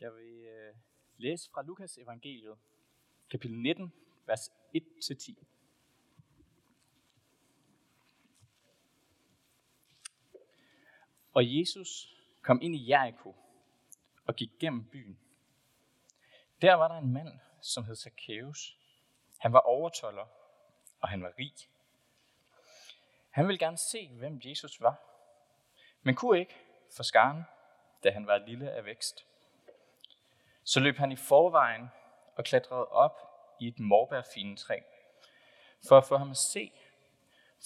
Jeg vil øh, læse fra Lukas evangeliet, kapitel 19, vers 1-10. Og Jesus kom ind i Jericho og gik gennem byen. Der var der en mand, som hed Zacchaeus. Han var overtoller, og han var rig. Han ville gerne se, hvem Jesus var, men kunne ikke for skaren, da han var lille af vækst. Så løb han i forvejen og klatrede op i et morbærfine træ, for at få ham at se,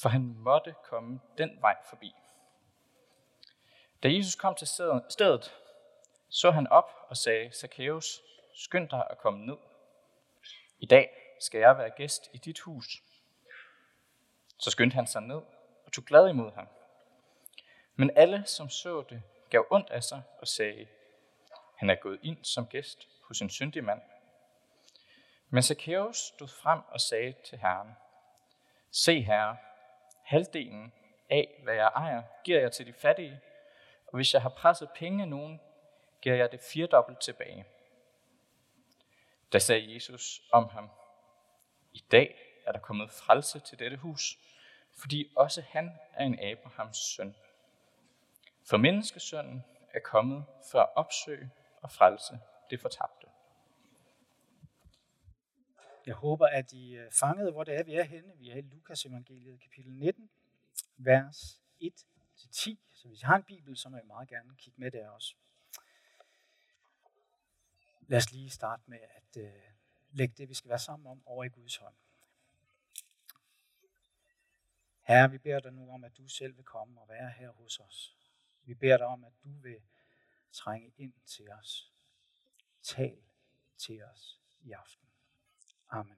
for han måtte komme den vej forbi. Da Jesus kom til stedet, så han op og sagde, Zacchaeus, skynd dig at komme ned. I dag skal jeg være gæst i dit hus. Så skyndte han sig ned og tog glad imod ham. Men alle, som så det, gav ondt af sig og sagde, han er gået ind som gæst hos en syndig mand. Men Zacchaeus stod frem og sagde til Herren, Se herre, halvdelen af, hvad jeg ejer, giver jeg til de fattige, og hvis jeg har presset penge af nogen, giver jeg det firedobbelt tilbage. Da sagde Jesus om ham, I dag er der kommet frelse til dette hus, fordi også han er en Abrahams søn. For menneskesønnen er kommet for at opsøge og frelse det fortabte. Jeg håber, at I øh, fangede, hvor det er, vi er henne. Vi er i Lukas evangeliet, kapitel 19, vers 1-10. Så hvis I har en bibel, så må I meget gerne kigge med der også. Lad os lige starte med at uh, lægge det, vi skal være sammen om, over i Guds hånd. Herre, vi beder dig nu om, at du selv vil komme og være her hos os. Vi beder dig om, at du vil trænge ind til os. Tal til os i aften. Amen.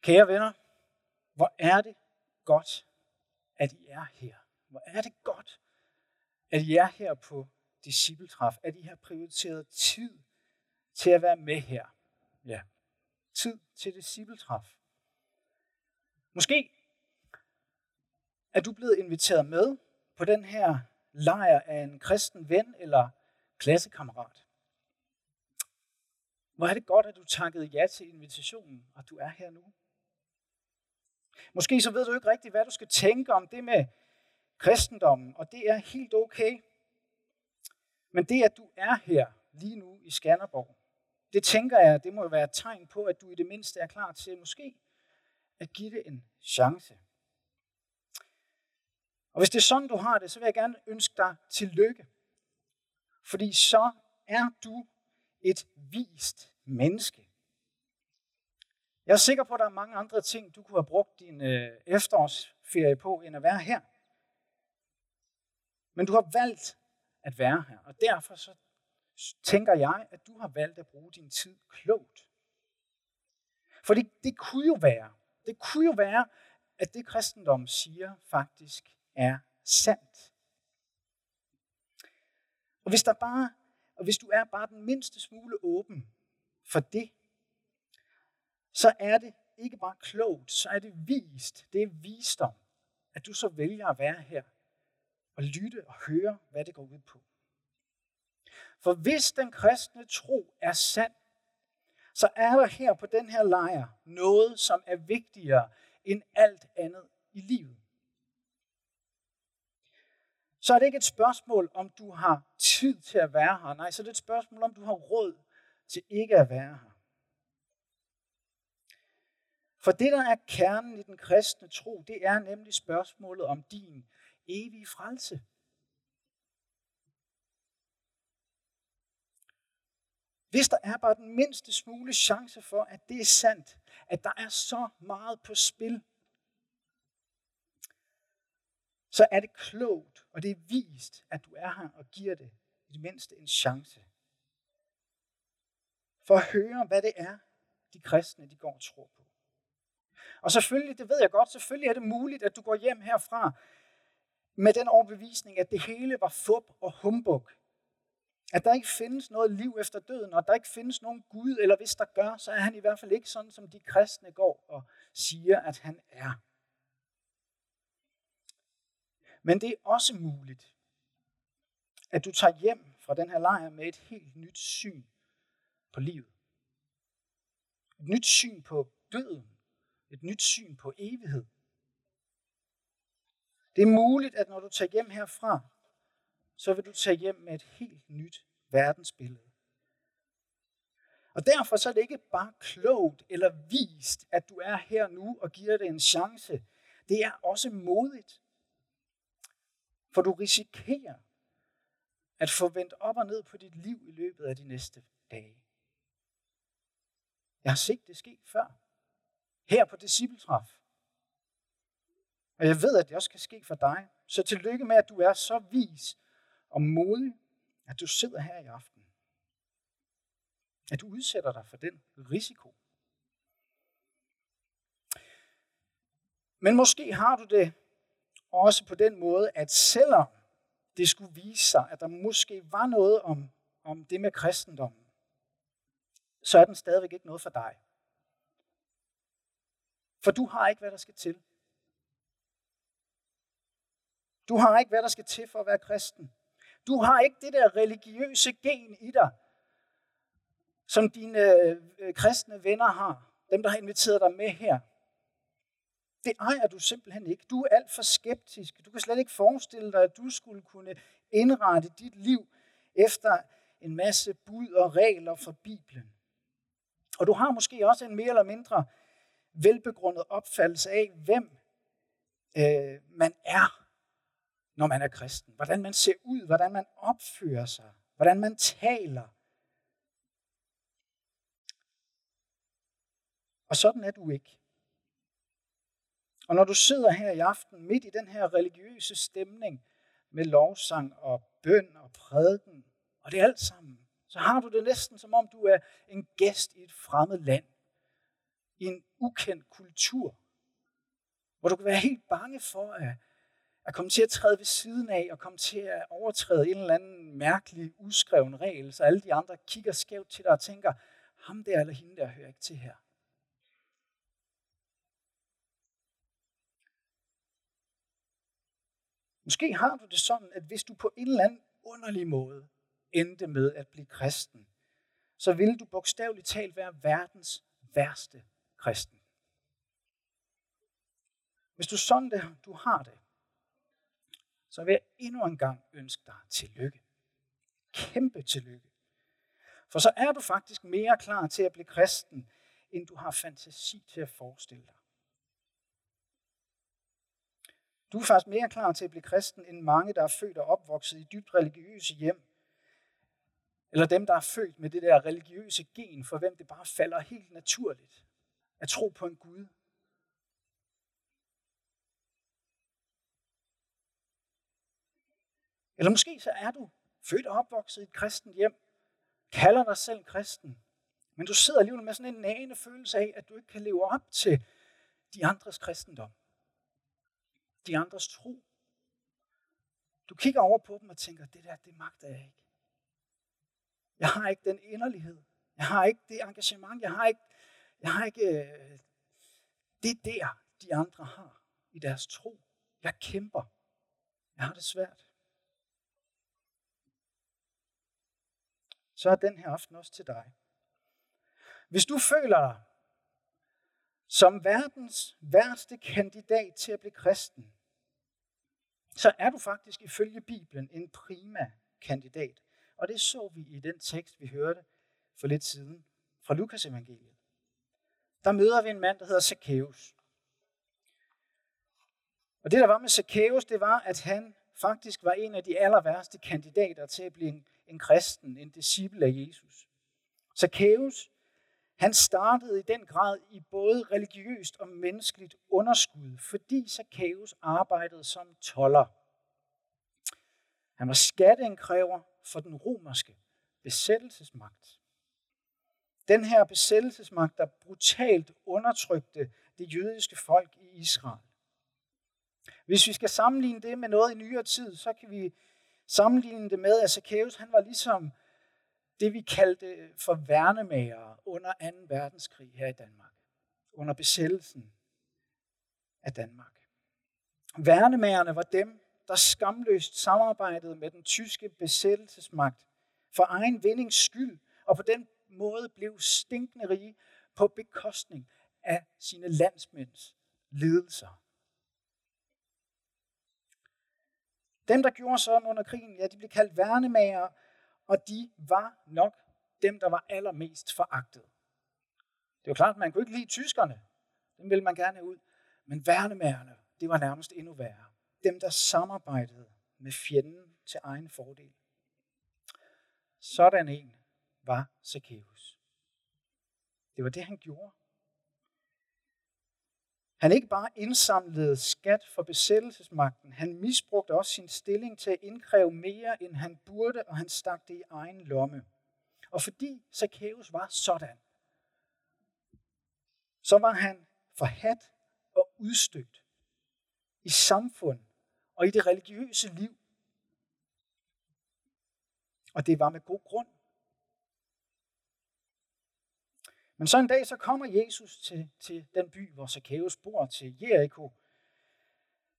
Kære venner, hvor er det godt, at I er her. Hvor er det godt, at I er her på discipletræf, at I har prioriteret tid til at være med her. Ja, tid til discipletræf. Måske er du blevet inviteret med på den her lejr af en kristen ven eller klassekammerat. Hvor er det godt, at du takkede ja til invitationen, og du er her nu. Måske så ved du ikke rigtigt, hvad du skal tænke om det med kristendommen, og det er helt okay. Men det, at du er her lige nu i Skanderborg, det tænker jeg, det må jo være et tegn på, at du i det mindste er klar til måske at give det en chance. Og hvis det er sådan, du har det, så vil jeg gerne ønske dig tillykke. Fordi så er du et vist menneske. Jeg er sikker på, at der er mange andre ting, du kunne have brugt din øh, efterårsferie på, end at være her. Men du har valgt at være her, og derfor så tænker jeg, at du har valgt at bruge din tid klogt. For det, det kunne jo være, det kunne jo være, at det kristendom siger faktisk er sandt. Og hvis der bare, og hvis du er bare den mindste smule åben for det, så er det ikke bare klogt, så er det vist, det er visdom, at du så vælger at være her og lytte og høre, hvad det går ud på. For hvis den kristne tro er sand, så er der her på den her lejr noget, som er vigtigere end alt andet i livet. Så er det ikke et spørgsmål, om du har tid til at være her. Nej, så er det et spørgsmål, om du har råd til ikke at være her. For det, der er kernen i den kristne tro, det er nemlig spørgsmålet om din evige frelse. Hvis der er bare den mindste smule chance for, at det er sandt, at der er så meget på spil, så er det klogt, og det er vist, at du er her og giver det i det mindste en chance. For at høre, hvad det er, de kristne de går og tror på. Og selvfølgelig, det ved jeg godt, selvfølgelig er det muligt, at du går hjem herfra med den overbevisning, at det hele var fup og humbug. At der ikke findes noget liv efter døden, og at der ikke findes nogen Gud, eller hvis der gør, så er han i hvert fald ikke sådan, som de kristne går og siger, at han er. Men det er også muligt, at du tager hjem fra den her lejr med et helt nyt syn på livet. Et nyt syn på døden. Et nyt syn på evighed. Det er muligt, at når du tager hjem herfra, så vil du tage hjem med et helt nyt verdensbillede. Og derfor så er det ikke bare klogt eller vist, at du er her nu og giver det en chance. Det er også modigt. For du risikerer at få vendt op og ned på dit liv i løbet af de næste dage. Jeg har set det ske før. Her på discipletræf. Og jeg ved, at det også kan ske for dig. Så tillykke med, at du er så vis og modig, at du sidder her i aften. At du udsætter dig for den risiko. Men måske har du det også på den måde, at selvom det skulle vise sig, at der måske var noget om, om det med kristendommen, så er den stadigvæk ikke noget for dig. For du har ikke, hvad der skal til. Du har ikke, hvad der skal til for at være kristen. Du har ikke det der religiøse gen i dig, som dine øh, øh kristne venner har. Dem, der har inviteret dig med her. Det ejer du simpelthen ikke. Du er alt for skeptisk. Du kan slet ikke forestille dig, at du skulle kunne indrette dit liv efter en masse bud og regler fra Bibelen. Og du har måske også en mere eller mindre velbegrundet opfattelse af, hvem øh, man er, når man er kristen. Hvordan man ser ud, hvordan man opfører sig, hvordan man taler. Og sådan er du ikke. Og når du sidder her i aften midt i den her religiøse stemning med lovsang og bøn og prædiken, og det alt sammen, så har du det næsten som om du er en gæst i et fremmed land, i en ukendt kultur, hvor du kan være helt bange for at, at komme til at træde ved siden af og komme til at overtræde en eller anden mærkelig, uskreven regel, så alle de andre kigger skævt til dig og tænker, ham der eller hende der hører ikke til her. Måske har du det sådan, at hvis du på en eller anden underlig måde endte med at blive kristen, så ville du bogstaveligt talt være verdens værste kristen. Hvis du sådan det, du har det, så vil jeg endnu en gang ønske dig tillykke. Kæmpe tillykke. For så er du faktisk mere klar til at blive kristen, end du har fantasi til at forestille dig. Du er faktisk mere klar til at blive kristen, end mange, der er født og opvokset i dybt religiøse hjem. Eller dem, der er født med det der religiøse gen, for hvem det bare falder helt naturligt at tro på en Gud. Eller måske så er du født og opvokset i et kristent hjem, kalder dig selv kristen, men du sidder alligevel med sådan en nagende følelse af, at du ikke kan leve op til de andres kristendom de andres tro. Du kigger over på dem og tænker, det der, det magter jeg ikke. Jeg har ikke den inderlighed. Jeg har ikke det engagement. Jeg har ikke, jeg har ikke øh, det der, de andre har i deres tro. Jeg kæmper. Jeg har det svært. Så er den her aften også til dig. Hvis du føler dig som verdens værste kandidat til at blive kristen, så er du faktisk ifølge Bibelen en prima kandidat. Og det så vi i den tekst, vi hørte for lidt siden fra Lukas evangeliet. Der møder vi en mand, der hedder Zacchaeus. Og det, der var med Zacchaeus, det var, at han faktisk var en af de aller værste kandidater til at blive en, en kristen, en disciple af Jesus. Zacchaeus, han startede i den grad i både religiøst og menneskeligt underskud, fordi Zacchaeus arbejdede som toller. Han var skatteindkræver for den romerske besættelsesmagt. Den her besættelsesmagt, der brutalt undertrykte det jødiske folk i Israel. Hvis vi skal sammenligne det med noget i nyere tid, så kan vi sammenligne det med, at Zacchaeus han var ligesom det, vi kaldte for værnemager under 2. verdenskrig her i Danmark. Under besættelsen af Danmark. Værnemagerne var dem, der skamløst samarbejdede med den tyske besættelsesmagt for egen vindings skyld, og på den måde blev stinkende rige på bekostning af sine landsmænds lidelser. Dem, der gjorde sådan under krigen, ja, de blev kaldt værnemager, og de var nok dem, der var allermest foragtet. Det var klart, man kunne ikke lide tyskerne. Dem ville man gerne ud. Men værnemærerne, det var nærmest endnu værre. Dem, der samarbejdede med fjenden til egen fordel. Sådan en var Zacchaeus. Det var det, han gjorde. Han ikke bare indsamlede skat for besættelsesmagten, han misbrugte også sin stilling til at indkræve mere, end han burde, og han stak det i egen lomme. Og fordi Zacchaeus var sådan, så var han forhat og udstødt i samfund og i det religiøse liv. Og det var med god grund. Men så en dag, så kommer Jesus til, til den by, hvor Zacchaeus bor, til Jericho.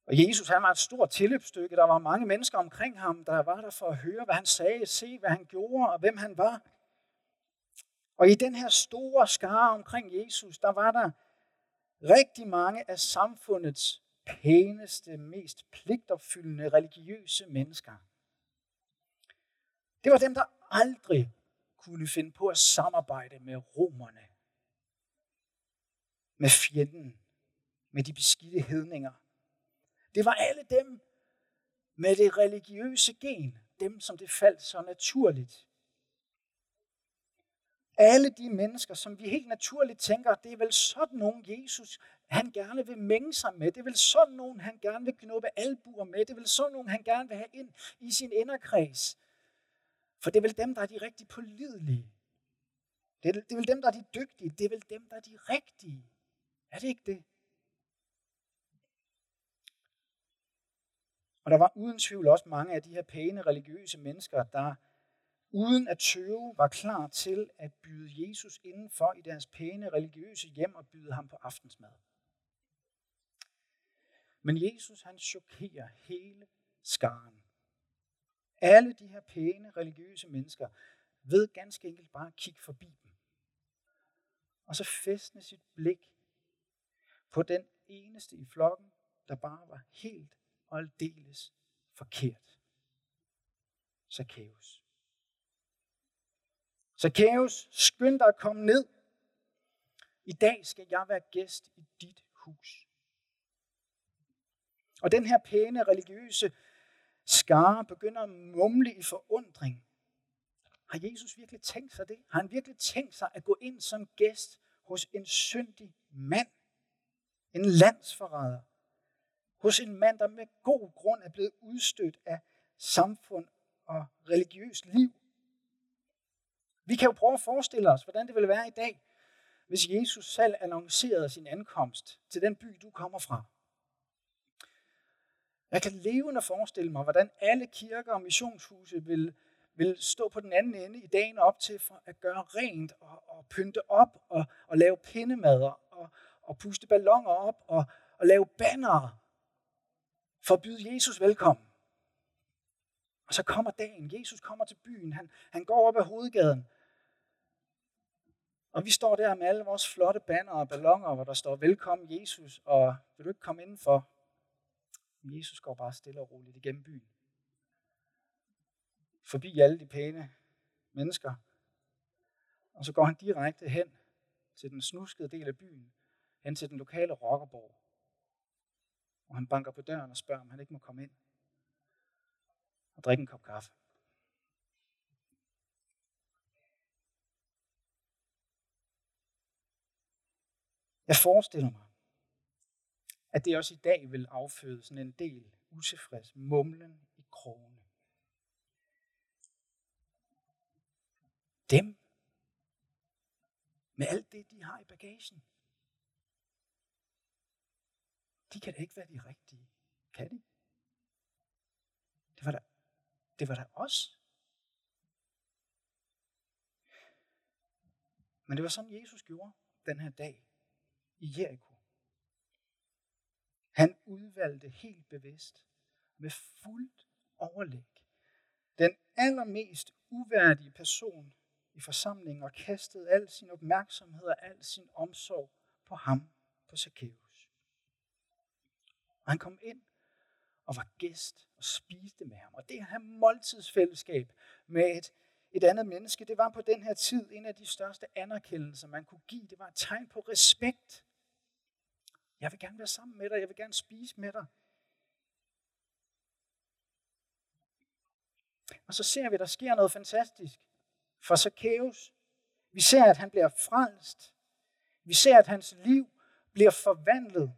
Og Jesus, han var et stort tilløbsstykke. Der var mange mennesker omkring ham, der var der for at høre, hvad han sagde, se, hvad han gjorde, og hvem han var. Og i den her store skare omkring Jesus, der var der rigtig mange af samfundets pæneste, mest pligtopfyldende religiøse mennesker. Det var dem, der aldrig kunne finde på at samarbejde med romerne, med fjenden, med de beskidte hedninger. Det var alle dem med det religiøse gen, dem som det faldt så naturligt alle de mennesker, som vi helt naturligt tænker, det er vel sådan nogen Jesus, han gerne vil mænge sig med. Det er vel sådan nogen, han gerne vil knuppe albuer med. Det er vel sådan nogen, han gerne vil have ind i sin inderkreds. For det er vel dem, der er de rigtig pålidelige. Det er, det er vel dem, der er de dygtige. Det er vel dem, der er de rigtige. Er det ikke det? Og der var uden tvivl også mange af de her pæne religiøse mennesker, der uden at tøve var klar til at byde Jesus indenfor i deres pæne religiøse hjem og byde ham på aftensmad. Men Jesus han chokerer hele skaren. Alle de her pæne religiøse mennesker ved ganske enkelt bare at kigge forbi dem. Og så festne sit blik på den eneste i flokken, der bare var helt og aldeles forkert. Zacchaeus. Zacchaeus, skynd dig at komme ned. I dag skal jeg være gæst i dit hus. Og den her pæne religiøse skare begynder at mumle i forundring. Har Jesus virkelig tænkt sig det? Har han virkelig tænkt sig at gå ind som gæst hos en syndig mand? En landsforræder? Hos en mand, der med god grund er blevet udstødt af samfund og religiøst liv? Vi kan jo prøve at forestille os, hvordan det ville være i dag, hvis Jesus selv annoncerede sin ankomst til den by, du kommer fra. Jeg kan levende forestille mig, hvordan alle kirker og missionshuse vil, vil stå på den anden ende i dagen op til for at gøre rent og, og pynte op og, og lave pindemader og, og puste ballonger op og, og lave bannere for at byde Jesus velkommen. Og så kommer dagen. Jesus kommer til byen. Han, han går op ad hovedgaden. Og vi står der med alle vores flotte banner og ballonger, hvor der står, velkommen Jesus, og vil du ikke komme indenfor? Jesus går bare stille og roligt igennem byen. Forbi alle de pæne mennesker. Og så går han direkte hen til den snuskede del af byen, hen til den lokale rockerborg. Og han banker på døren og spørger, om han ikke må komme ind og drikke en kop kaffe. Jeg forestiller mig, at det også i dag vil afføde sådan en del utilfreds mumlen i krogene. Dem, med alt det, de har i bagagen, de kan da ikke være de rigtige. Kan de? Det var da, det var da os. Men det var sådan, Jesus gjorde den her dag i Jericho. Han udvalgte helt bevidst med fuldt overlæg. Den allermest uværdige person i forsamlingen og kastede al sin opmærksomhed og al sin omsorg på ham, på Zacchaeus. Og han kom ind og var gæst og spiste med ham. Og det her måltidsfællesskab med et, et andet menneske, det var på den her tid en af de største anerkendelser, man kunne give. Det var et tegn på respekt. Jeg vil gerne være sammen med dig, jeg vil gerne spise med dig. Og så ser vi, at der sker noget fantastisk for Zacchaeus. Vi ser, at han bliver frelst. Vi ser, at hans liv bliver forvandlet.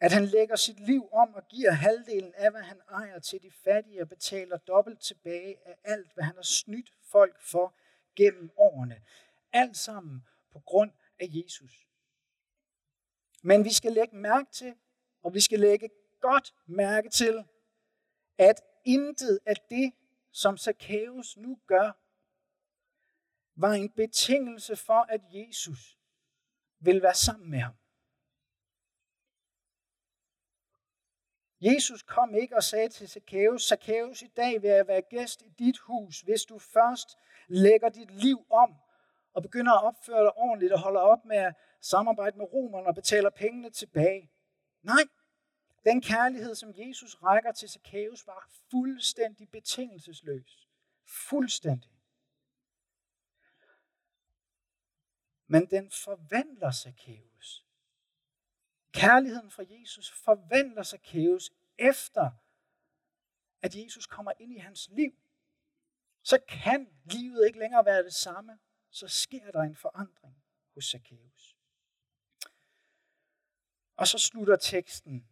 At han lægger sit liv om og giver halvdelen af, hvad han ejer til de fattige og betaler dobbelt tilbage af alt, hvad han har snydt folk for gennem årene. Alt sammen på grund af Jesus. Men vi skal lægge mærke til, og vi skal lægge godt mærke til, at intet af det, som Zacchaeus nu gør, var en betingelse for, at Jesus vil være sammen med ham. Jesus kom ikke og sagde til Zacchaeus, Zacchaeus, i dag vil jeg være gæst i dit hus, hvis du først lægger dit liv om og begynder at opføre dig ordentligt og holder op med at samarbejde med romerne og betaler pengene tilbage. Nej, den kærlighed, som Jesus rækker til Zacchaeus, var fuldstændig betingelsesløs. Fuldstændig. Men den forvandler Zacchaeus. Kærligheden fra Jesus forvandler Zacchaeus efter, at Jesus kommer ind i hans liv. Så kan livet ikke længere være det samme. Så sker der en forandring hos Zacchaeus. Og så slutter teksten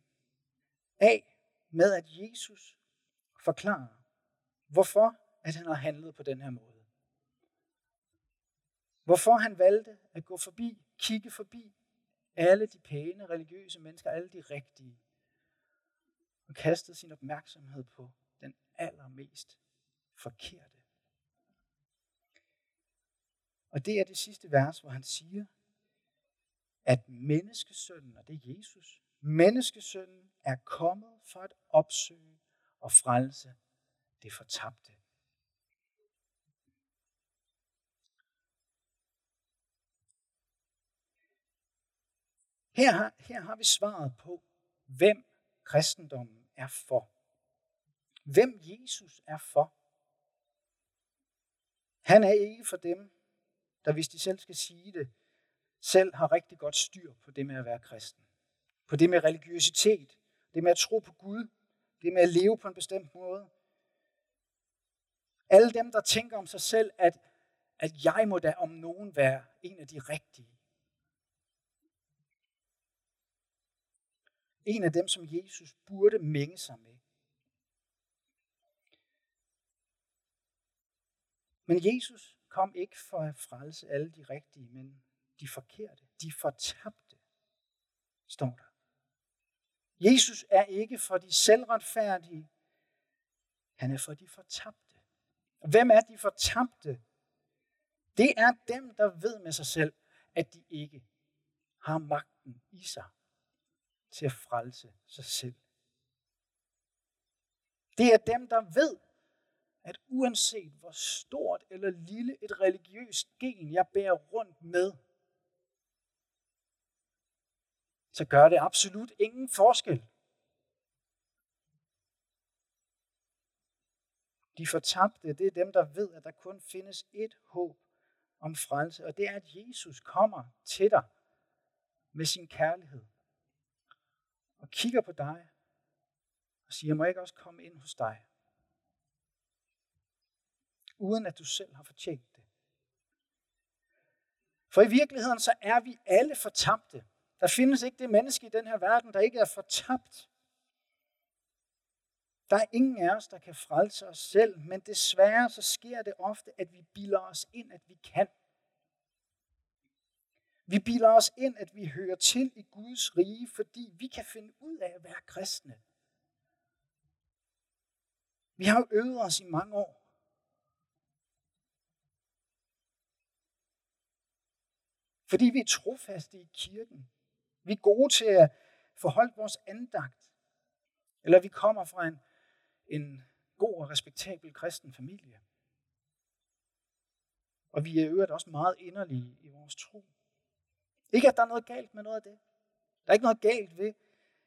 af med, at Jesus forklarer, hvorfor at han har handlet på den her måde. Hvorfor han valgte at gå forbi, kigge forbi alle de pæne, religiøse mennesker, alle de rigtige, og kastede sin opmærksomhed på den allermest forkerte. Og det er det sidste vers, hvor han siger, at menneskesønnen, og det er Jesus, menneskesønnen er kommet for at opsøge og frelse det fortabte. Her har, her har vi svaret på, hvem kristendommen er for. Hvem Jesus er for. Han er ikke for dem, der hvis de selv skal sige det, selv har rigtig godt styr på det med at være kristen. På det med religiøsitet, det med at tro på Gud, det med at leve på en bestemt måde. Alle dem, der tænker om sig selv, at, at jeg må da om nogen være en af de rigtige. En af dem, som Jesus burde mænge sig med. Men Jesus kom ikke for at frelse alle de rigtige, men de forkerte, de fortabte, står der. Jesus er ikke for de selvretfærdige, han er for de fortabte. Hvem er de fortabte? Det er dem, der ved med sig selv, at de ikke har magten i sig til at frelse sig selv. Det er dem, der ved, at uanset hvor stort eller lille et religiøst gen jeg bærer rundt med, så gør det absolut ingen forskel. De fortabte, det er dem, der ved, at der kun findes et håb om frelse, og det er, at Jesus kommer til dig med sin kærlighed og kigger på dig og siger, må jeg ikke også komme ind hos dig? Uden at du selv har fortjent det. For i virkeligheden så er vi alle fortabte. Der findes ikke det menneske i den her verden, der ikke er fortabt. Der er ingen af os, der kan frelse os selv, men desværre så sker det ofte, at vi bilder os ind, at vi kan. Vi bilder os ind, at vi hører til i Guds rige, fordi vi kan finde ud af at være kristne. Vi har jo øvet os i mange år. Fordi vi er trofaste i kirken. Vi er gode til at forholde vores andagt. Eller vi kommer fra en, en god og respektabel kristen familie. Og vi er øvrigt også meget inderlige i vores tro. Ikke at der er noget galt med noget af det. Der er ikke noget galt ved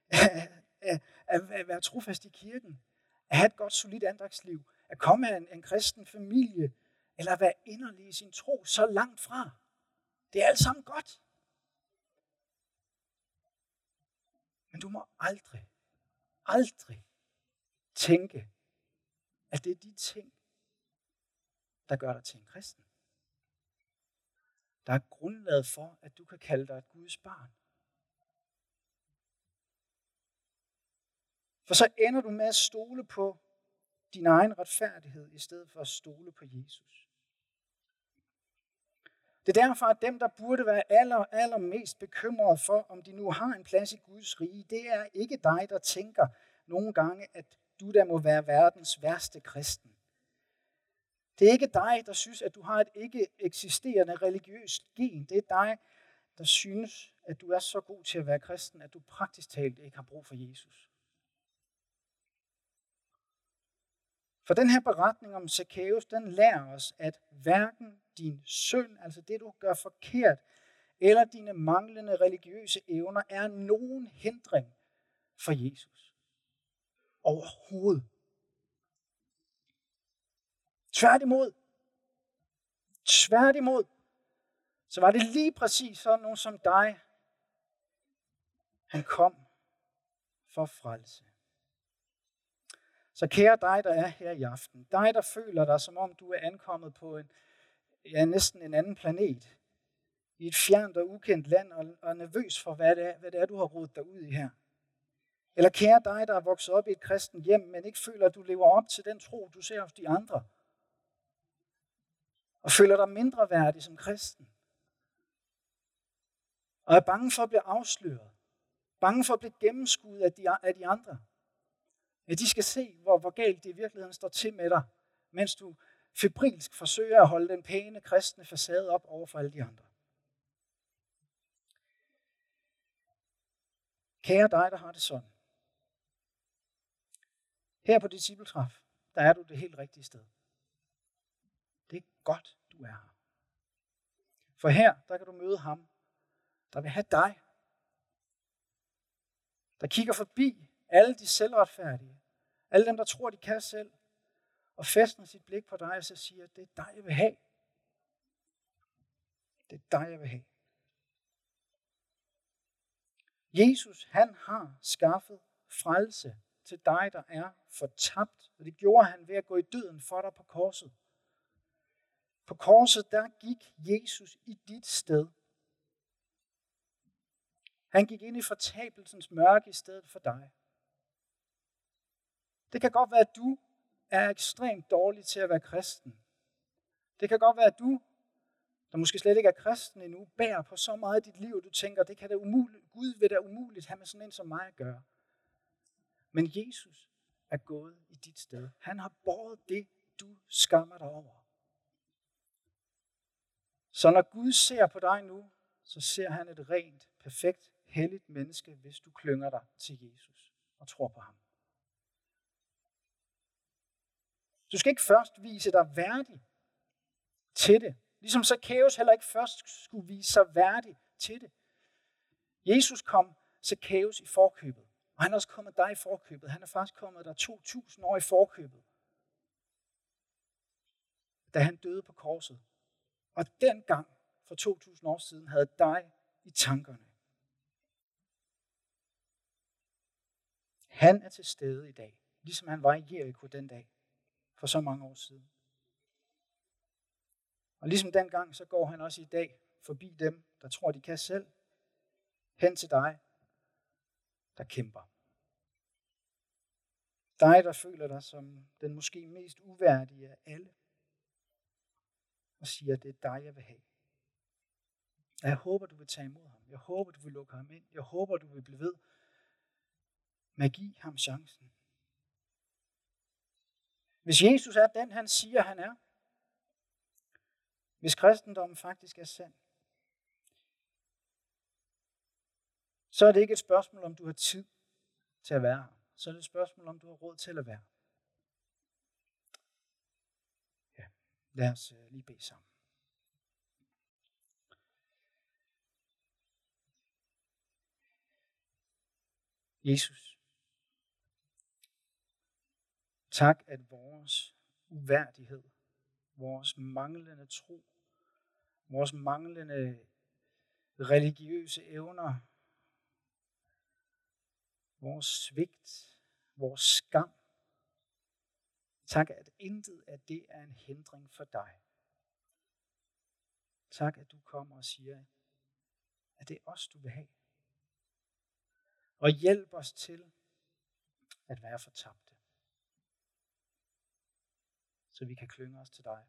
at, at, at, at være trofast i kirken. At have et godt, solidt andagsliv. At komme af en, en kristen familie. Eller at være inderlig i sin tro så langt fra. Det er alt sammen godt. Men du må aldrig, aldrig tænke, at det er de ting, der gør dig til en kristen. Der er grundlaget for, at du kan kalde dig et Guds barn. For så ender du med at stole på din egen retfærdighed, i stedet for at stole på Jesus. Det er derfor, at dem, der burde være aller, aller mest bekymrede for, om de nu har en plads i Guds rige, det er ikke dig, der tænker nogle gange, at du der må være verdens værste kristen. Det er ikke dig, der synes, at du har et ikke eksisterende religiøst gen. Det er dig, der synes, at du er så god til at være kristen, at du praktisk talt ikke har brug for Jesus. For den her beretning om Zacchaeus, den lærer os, at hverken din synd, altså det du gør forkert, eller dine manglende religiøse evner, er nogen hindring for Jesus. Overhovedet. Tværtimod. Tværtimod. Så var det lige præcis sådan nogen som dig, han kom for frelse. Så kære dig, der er her i aften, dig, der føler dig, som om du er ankommet på en, ja, næsten en anden planet, i et fjernt og ukendt land, og, og nervøs for, hvad det, er, hvad det er, du har rodet dig ud i her. Eller kære dig, der er vokset op i et kristen hjem, men ikke føler, at du lever op til den tro, du ser hos de andre. Og føler dig mindre værdig som kristen. Og er bange for at blive afsløret. Bange for at blive gennemskuet af de, af de andre. Ja, de skal se, hvor, hvor galt det i virkeligheden står til med dig, mens du febrilsk forsøger at holde den pæne kristne facade op over for alle de andre. Kære dig, der har det sådan. Her på discipletræf, der er du det helt rigtige sted. Det er godt, du er her. For her, der kan du møde ham, der vil have dig. Der kigger forbi alle de selvretfærdige. Alle dem, der tror, de kan selv. Og fæstner sit blik på dig og så siger, det er dig, jeg vil have. Det er dig, jeg vil have. Jesus, han har skaffet frelse til dig, der er fortabt. Og det gjorde han ved at gå i døden for dig på korset. På korset, der gik Jesus i dit sted. Han gik ind i fortabelsens mørke i stedet for dig. Det kan godt være, at du er ekstremt dårlig til at være kristen. Det kan godt være, at du, der måske slet ikke er kristen endnu, bærer på så meget i dit liv, at du tænker, det kan det umuligt, Gud vil da umuligt have med sådan en som mig at gøre. Men Jesus er gået i dit sted. Han har båret det, du skammer dig over. Så når Gud ser på dig nu, så ser han et rent, perfekt, helligt menneske, hvis du klynger dig til Jesus og tror på ham. Du skal ikke først vise dig værdig til det. Ligesom Zacchaeus heller ikke først skulle vise sig værdig til det. Jesus kom Zacchaeus i forkøbet. Og han er også kommet dig i forkøbet. Han er faktisk kommet der 2000 år i forkøbet. Da han døde på korset. Og dengang for 2000 år siden havde dig i tankerne. Han er til stede i dag, ligesom han var i Jericho den dag for så mange år siden. Og ligesom dengang, så går han også i dag forbi dem, der tror, de kan selv, hen til dig, der kæmper. Dig, der føler dig som den måske mest uværdige af alle, og siger, det er dig, jeg vil have. Og jeg håber, du vil tage imod ham. Jeg håber, du vil lukke ham ind. Jeg håber, du vil blive ved med at give ham chancen. Hvis Jesus er den, han siger, han er, hvis kristendommen faktisk er sand, så er det ikke et spørgsmål, om du har tid til at være her. så er det et spørgsmål, om du har råd til at være. Ja, lad os øh, lige bede sammen. Jesus, tak at vores uværdighed, vores manglende tro, vores manglende religiøse evner, vores svigt, vores skam. Tak, at intet af det er en hindring for dig. Tak, at du kommer og siger, at det er os, du vil have. Og hjælp os til at være fortabt så vi kan klynge os til dig.